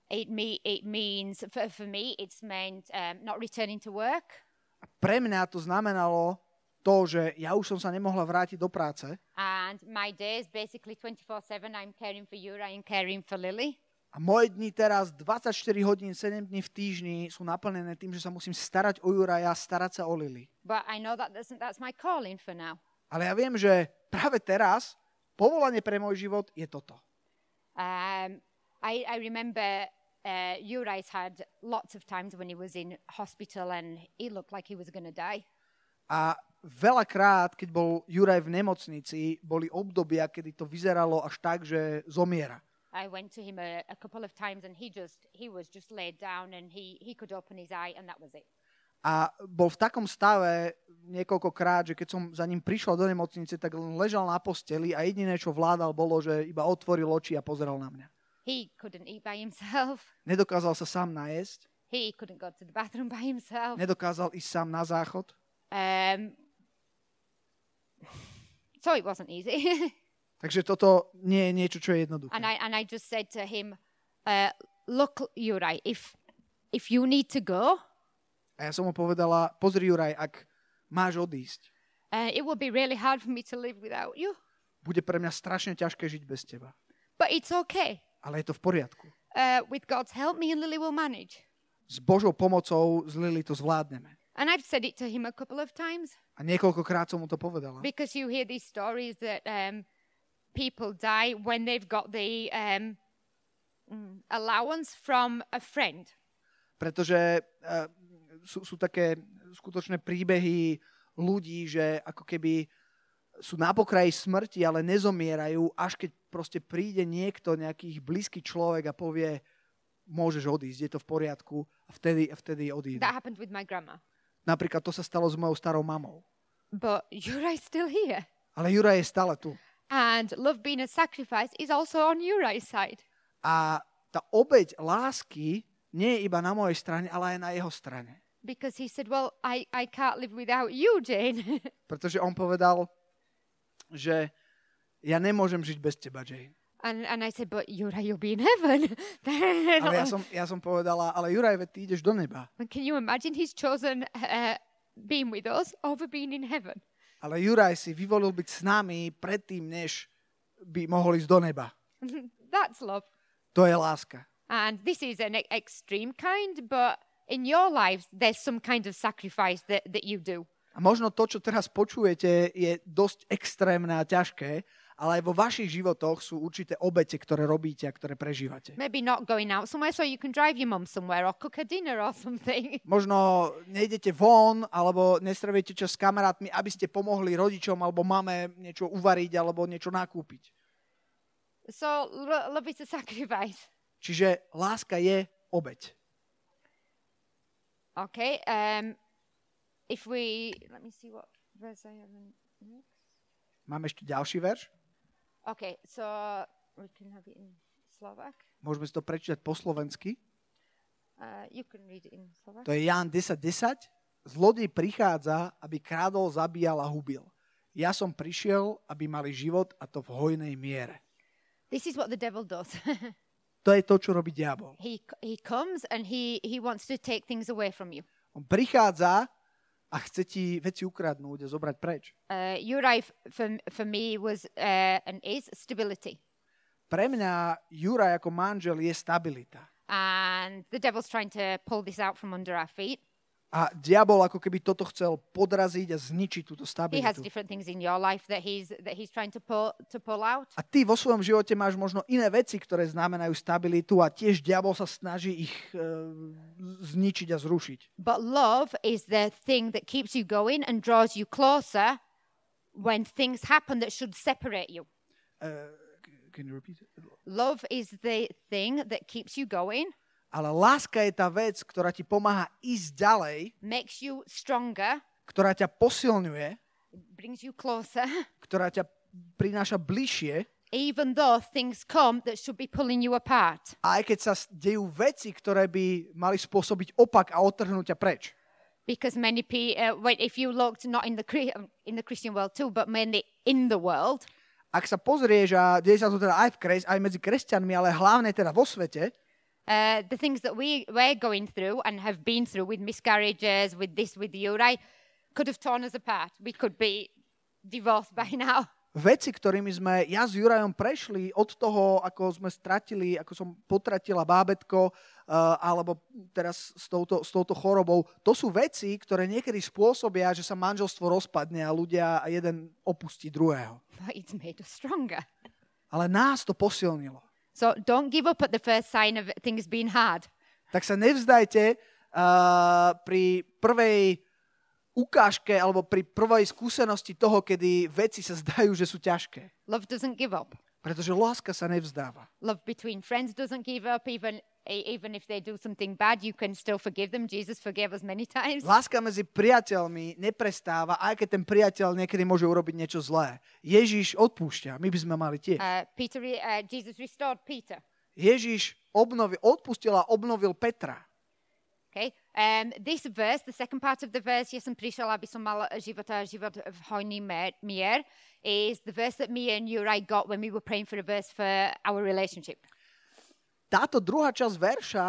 It, me, it means, for, for me, it's meant um, not returning to work A pre mňa to znamenalo to, že ja už som sa nemohla vrátiť do práce and my days basically 24 7 I'm caring for Yura and caring for Lily. a moje dni teraz 24 hodín, 7 dní v týždni sú naplnené tým, že sa musím starať o Juraja, starať sa o Lily. But I know that that's, that's my calling for now. Ale ja viem, že práve teraz povolanie pre môj život je toto. Um, I, I remember uh, Uri's had lots of times when he was in hospital and he looked like he was going to die. A veľakrát, keď bol Juraj v nemocnici, boli obdobia, kedy to vyzeralo až tak, že zomiera. I went to him a, a couple of times and he just he was just laid down and he, he could open his eye and that was it. A bol v takom stave niekoľkokrát, že keď som za ním prišiel do nemocnice, tak len ležal na posteli a jediné, čo vládal, bolo, že iba otvoril oči a pozeral na mňa. He couldn't eat by himself. Nedokázal sa sám najesť, He couldn't go to the bathroom by himself. nedokázal ísť sám na záchod. Um, so it wasn't easy. [laughs] Takže toto nie je niečo, čo je jednoduché. and I and I just said to him, uh, "Look, Uri, if if you need to go, A ja som mu povedala, pozri Juraj, ak máš odísť, uh, it will be really hard for me to live without you, bude pre mňa strašne ťažké žiť bez teba. but it's okay. Ale je to v poriadku. Uh, with God's help, me and Lily will manage." S Božou pomocou z Lily to zvládneme. And I've said it to him a couple of times A niekoľkokrát som mu to povedala. because you hear these stories that um, people die when they've got the um, mm, allowance from a friend. Pretože uh, sú, sú také skutočné príbehy ľudí, že ako keby sú na pokraji smrti, ale nezomierajú, až keď proste príde niekto, nejaký blízky človek a povie, môžeš odísť, je to v poriadku a vtedy, a vtedy odíde. That happened with my grandma. Napríklad to sa stalo s mojou starou mamou. But Uri's still here. Ale Jura je stále tu. And love being a sacrifice is also on Uri's side. A tá obeď lásky nie je iba na mojej strane, ale aj na jeho strane. Because he said, Well, I, I can't live without you, Jane. [laughs] Pretože on povedal, že ja nemôžem žiť bez teba, Jane. and, and I said, But Uri, you'll be in heaven. [laughs] Ale ja som, ja som povedala, ale Juraj, veď ty ideš do neba. Can you imagine he's chosen uh, being with us over being in heaven? Ale Juraj si vyvolil byť s nami predtým, než by mohol ísť do neba. [laughs] That's love. To je láska. And this is an extreme kind, but in your lives, there's some kind of sacrifice that, that you do. A možno to, čo teraz počujete, je dosť extrémne a ťažké, ale aj vo vašich životoch sú určité obete, ktoré robíte a ktoré prežívate. Maybe not going out somewhere so you can drive your mum somewhere or cook a dinner or something. [laughs] Možno nejdete von, alebo nestravíte čas s kamarátmi, aby ste pomohli rodičom alebo máme niečo uvariť alebo niečo nakúpiť. So lo- love is a sacrifice. Čiže láska je obeť. Okay. Um, if we let me see what verse I have next. Máme ešte ďalší verš? Okay, so we can have it in Slovak. Môžeme si to prečítať po slovensky. Uh, you can read it in Slovak. To je Ján 10.10. Zlodej prichádza, aby krádol, zabíjal a hubil. Ja som prišiel, aby mali život a to v hojnej miere. This is what the devil does. [laughs] To je to, čo robí diabol. he he comes and he he wants to take things away from you. On prichádza a chce ti veci ukradnúť a zobrať preč. Uh, f- for for me was uh, and is stability, Pre mňa Juraj ako manžel je stabilita. and the devil's trying to pull this out from under our feet. A diabol ako keby toto chcel podraziť a zničiť túto He has stabilitu. different things in your life that he's that he's trying to pull to pull out. A ty vo svojom živote máš možno iné veci, ktoré znamenajú stabilitu a tiež diabol sa snaží ich e, zničiť a zrušiť. But love is the thing that keeps you going and draws you closer when things happen that should separate you. Uh, can you repeat it? Love is the thing that keeps you going, Ale láska je tá vec, ktorá ti pomáha ísť ďalej, makes you stronger, ktorá ťa posilňuje, brings you closer, ktorá ťa prináša bližšie, even though things come that should be pulling you apart. aj keď sa dejú veci, ktoré by mali spôsobiť opak a odtrhnúť ťa preč. Because many people, uh, if you looked not in the in the Christian world too, but mainly in the world, Ak sa pozrieš, a deje sa to teda aj, v kres, aj medzi kresťanmi, ale hlavne teda vo svete, uh, the things that we we're going through and have been through with miscarriages, with this, with Uri, could have torn us apart. We could be divorced by [laughs] now. veci, ktorými sme ja s Jurajom prešli od toho, ako sme stratili, ako som potratila bábetko, uh, alebo teraz s touto, s touto chorobou, to sú veci, ktoré niekedy spôsobia, že sa manželstvo rozpadne a ľudia a jeden opustí druhého. But it's made us stronger. Ale nás to posilnilo. So don't give up at the first sign of things being hard. Tak sa nevzdajte uh, pri prvej ukážke alebo pri prvej skúsenosti toho, kedy veci sa zdajú, že sú ťažké. Love doesn't give up. Pretože láska sa nevzdáva. Love between friends doesn't give up. Even e- even if they do something bad, you can still forgive them. Jesus forgave us many times. Láska medzi priateľmi neprestáva, aj keď ten priateľ niekedy môže urobiť niečo zlé. Ježiš odpúšťa, my by sme mali tiež. Uh, Peter, uh, Jesus restored Peter. Ježiš obnovil, odpustil a obnovil Petra. Okay. Um, this verse, the second part of the verse, ja som prišla, aby som mala život a život v hojný mier, is the verse that me and Uri got when we were praying for a verse for our relationship. Táto druhá časť verša,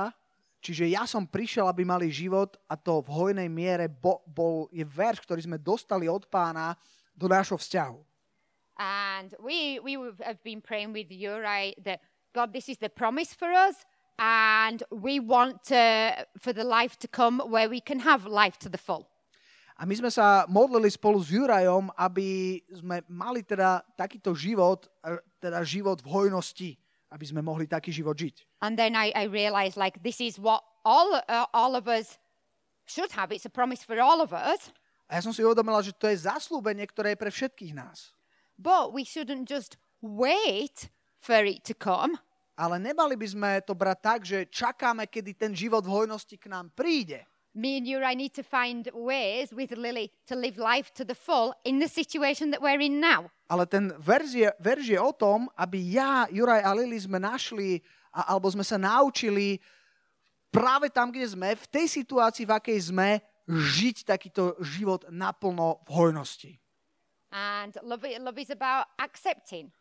čiže ja som prišiel, aby mali život a to v hojnej miere bo, bol, je verš, ktorý sme dostali od pána do nášho vzťahu. And we, we have been praying with Uri that, God, this is the promise for us. And we want to, for the life to come where we can have life to the full. A my sme sa modlili spolu s Jurajom, aby sme mali teda takýto život, e, teda život v hojnosti, aby sme mohli taký život žiť. And then I, I realized, like, this is what all, uh, all of us should have. It's a promise for all of us. A ja som si uvedomila, že to je zaslúbenie, ktoré je pre všetkých nás. But we shouldn't just wait for it to come. Ale nemali by sme to brať tak, že čakáme, kedy ten život v hojnosti k nám príde. Me and you, I need to find ways with Lily to live life to the full in the situation that we're in now. Ale ten verz je, verž je o tom, aby ja, Juraj a Lili sme našli, a, alebo sme sa naučili práve tam, kde sme, v tej situácii, v akej sme, žiť takýto život naplno v hojnosti. And love, love is about accepting,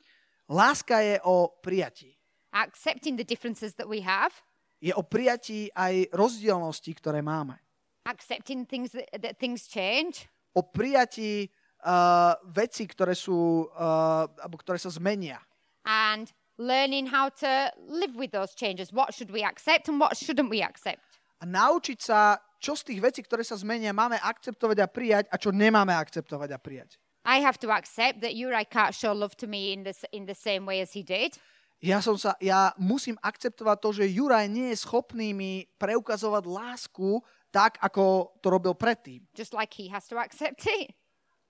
Láska je o prijatí. Accepting the differences that we have, Je o prijatí aj rozdielnosti, ktoré máme. accepting things that, that things change, O prijatí uh, veci, ktoré sú, uh, alebo ktoré sa zmenia. and learning how to live with those changes. What should we accept and what shouldn't we accept? A naučiť sa, čo z tých vecí, ktoré sa zmenia, máme akceptovať a prijať a čo nemáme akceptovať a prijať. I have to accept that Uri can't show love to me in the, in the same way as he did. Ja, som sa, ja musím akceptovať to, že Juraj nie je schopný mi preukazovať lásku tak, ako to robil predtým. just like he has to accept it.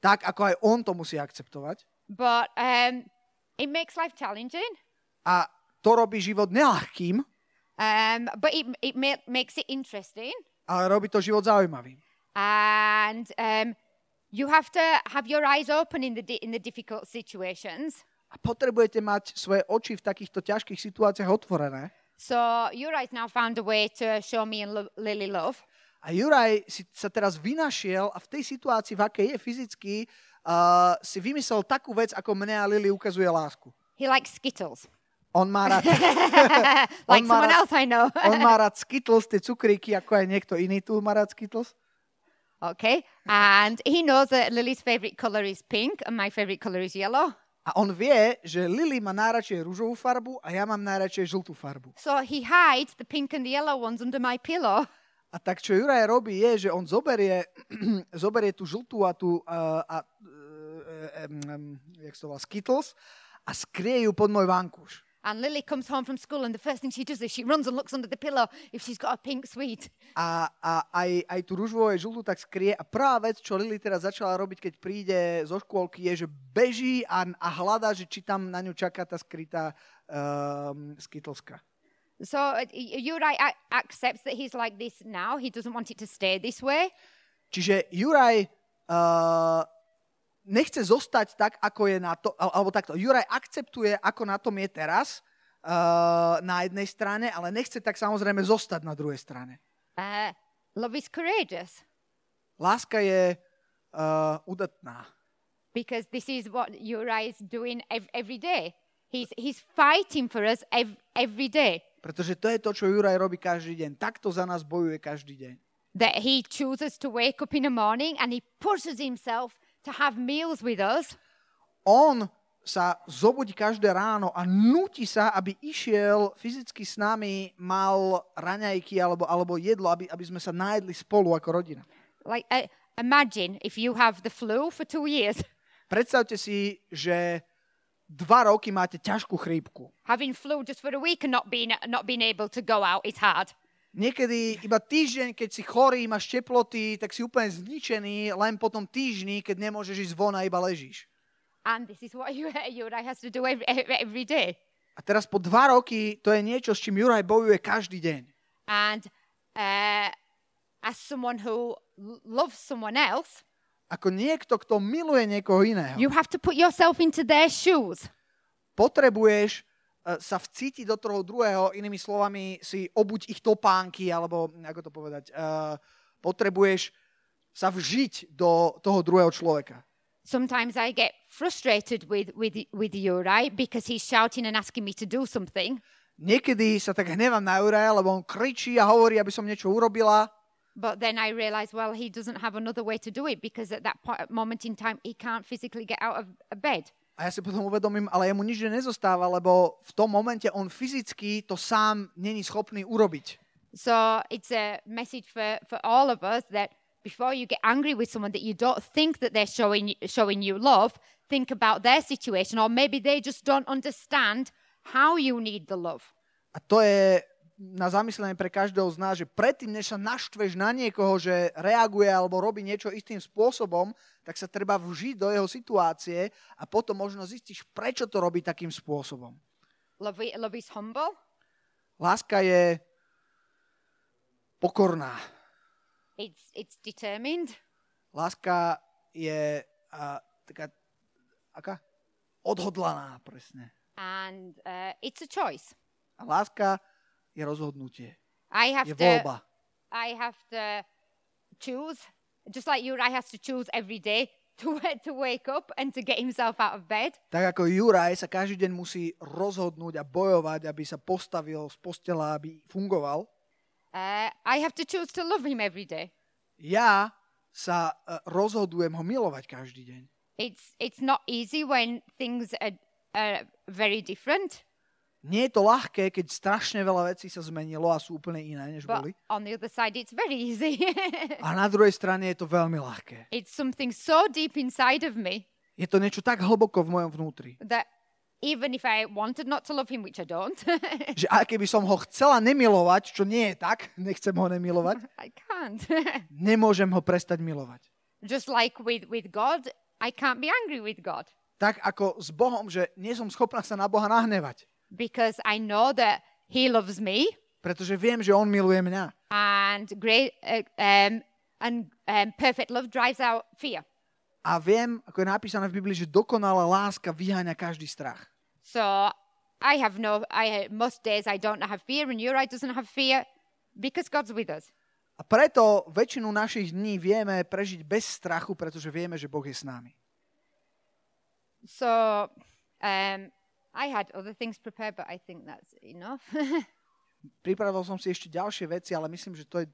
Tak, ako aj on to musí akceptovať. But um, it makes life challenging, A to robí život nelahkým, um, but it, it ma- makes it interesting. ale robí to život zaujímavým. And um, you have to have your eyes open in the, in the difficult situations. A potrebujete mať svoje oči v takýchto ťažkých situáciách otvorené. So Uri's now found a way to show me and lo- Lily love. A Juraj si sa teraz vynašiel a v tej situácii, v akej je fyzicky, uh, si vymyslel takú vec, ako mne a Lili ukazuje lásku. He likes Skittles. On má rád, [laughs] [laughs] like On má someone rád- else I know. [laughs] on má rád Skittles, tie cukríky, ako aj niekto iný tu má rád Skittles. okay. And he knows that Lily's favorite color is pink and my favorite color is yellow. A on vie, že Lily má najradšej rúžovú farbu a ja mám najradšej žltú farbu. So he hides the pink and the yellow ones under my pillow. [laughs] A tak, čo Juraj robí, je, že on zoberie, [clears throat] zoberie tú žltú a tú uh, a, uh, um, jak sa to volá, Skittles a skrie ju pod môj vankúš. And Lily comes home from school and the first thing she does is she runs and looks under the pillow if she's got a pink sweet. A, a aj, aj tú rúžovú aj žltú tak skrie. A prvá vec, čo Lily teraz začala robiť, keď príde zo škôlky, je, že beží a, a hľadá, že či tam na ňu čaká tá skrytá um, Skittleska. So uh, a- accepts that he's like this now. He doesn't want it to stay this way. Čiže Juraj uh, nechce zostať tak, ako je na to, al- alebo takto. Juraj akceptuje, ako na tom je teraz uh, na jednej strane, ale nechce tak samozrejme zostať na druhej strane. Uh, love is courageous Láska je uh, udatná. because this is what Uri is doing ev- every day. He's, he's fighting for us ev- every day. Pretože to je to, čo Juraj robí každý deň. Takto za nás bojuje každý deň. That he chooses to wake up in the morning and he pushes himself to have meals with us. On sa zobudí každé ráno a nutí sa, aby išiel fyzicky s nami, mal raňajky alebo, alebo jedlo, aby, aby sme sa najedli spolu ako rodina. Like, uh, imagine if you have the flu for two years. [laughs] Predstavte si, že dva roky máte ťažkú chrípku. Having flu just for a week and not being, not being able to go out is hard. Niekedy iba týždeň, keď si chorý, máš teploty, tak si úplne zničený, len po tom týždni, keď nemôžeš ísť von a iba ležíš. And this is what [laughs] Uri has to do every, every day. A teraz po dva roky to je niečo, s čím Juraj bojuje každý deň. And uh, as someone who loves someone else, Ako niekto, kto miluje niekoho iného, you have to put yourself into their shoes. potrebuješ sa vcítiť do toho druhého, inými slovami si obuť ich topánky, alebo ako to povedať, uh, potrebuješ sa vžiť do toho druhého človeka. Sometimes I get frustrated with, with, with Uri because he's shouting and asking me to do something. Niekedy sa tak hnevám na Juraja, lebo on kričí a hovorí, aby som niečo urobila, But then I realize, well, he doesn't have another way to do it because at that po- moment in time, he can't physically get out of a bed. A ja si potom uvedomím, ale jemu nič nezostáva, lebo v tom momente on fyzicky to sám není schopný urobiť. So it's a message for, for all of us that before you get angry with someone that you don't think that they're showing showing you love, think about their situation, or maybe they just don't understand how you need the love. A to je na zamyslenie pre každého z nás, že predtým, než sa naštveš na niekoho, že reaguje alebo robí niečo istým spôsobom, tak sa treba vžiť do jeho situácie a potom možno zistíš, prečo to robí takým spôsobom. Love, love is humble. Láska je pokorná. It's it's determined. Láska je a, taká, aká? Odhodlaná, presne. and uh, it's a choice. A láska je rozhodnutie. I have Je to. voľba. I have to choose, just like. I has to choose every day [laughs] to to wake up and to get himself out of bed. Tak ako Juraj sa každý deň musí rozhodnúť a bojovať, aby sa postavil z postela, aby fungoval, Uh, I have to choose to love him every day. ja sa e, rozhodujem ho milovať každý deň. It's it's not easy when things are, are very different, Nie je to ľahké, keď strašne veľa vecí sa zmenilo a sú úplne iné, než but boli. on the other side, it's very easy. [laughs] A na druhej strane je to veľmi ľahké. it's something so deep inside of me Je to niečo tak hlboko v mojom vnútri, that even if I wanted not to love him, which I don't, [laughs] že aj keby som ho chcela nemilovať, čo nie je tak, [laughs] nechcem ho nemilovať, I can't. nemôžem ho prestať milovať. Just like with, with God, I can't be angry with God Tak ako s Bohom, že nie som schopná sa na Boha nahnevať, because I know that He loves me pretože viem, že On miluje mňa. and great uh, um, and um, perfect love drives out fear. A viem, ako je napísané v Biblii, že dokonalá láska vyháňa každý strach. So I have no. I most days I don't have fear, and Uri doesn't have fear because God's with us. A preto väčšinu našich dní vieme prežiť bez strachu, pretože vieme, že Boh je s nami. So um, I had other things prepared, but I think that's enough. [laughs] Pripravil som si ešte ďalšie veci, ale myslím, že to, je,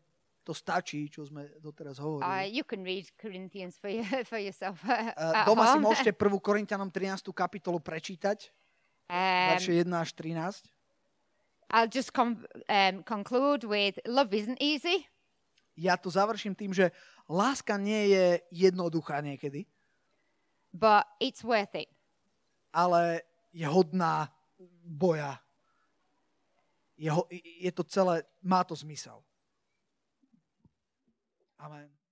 to stačí, čo sme doteraz uh, hovorili. you can read Corinthians for, you, for yourself. Uh, at doma si home. môžete [laughs] 1. Korintianom 13. kapitolu prečítať, Um, verše 1 až 13. I'll just com- um, conclude with love isn't easy, Ja to završím tým, že láska nie je jednoduchá niekedy, but it's worth it. ale je hodná boja. Je, je to celé, má to zmysel. Amen.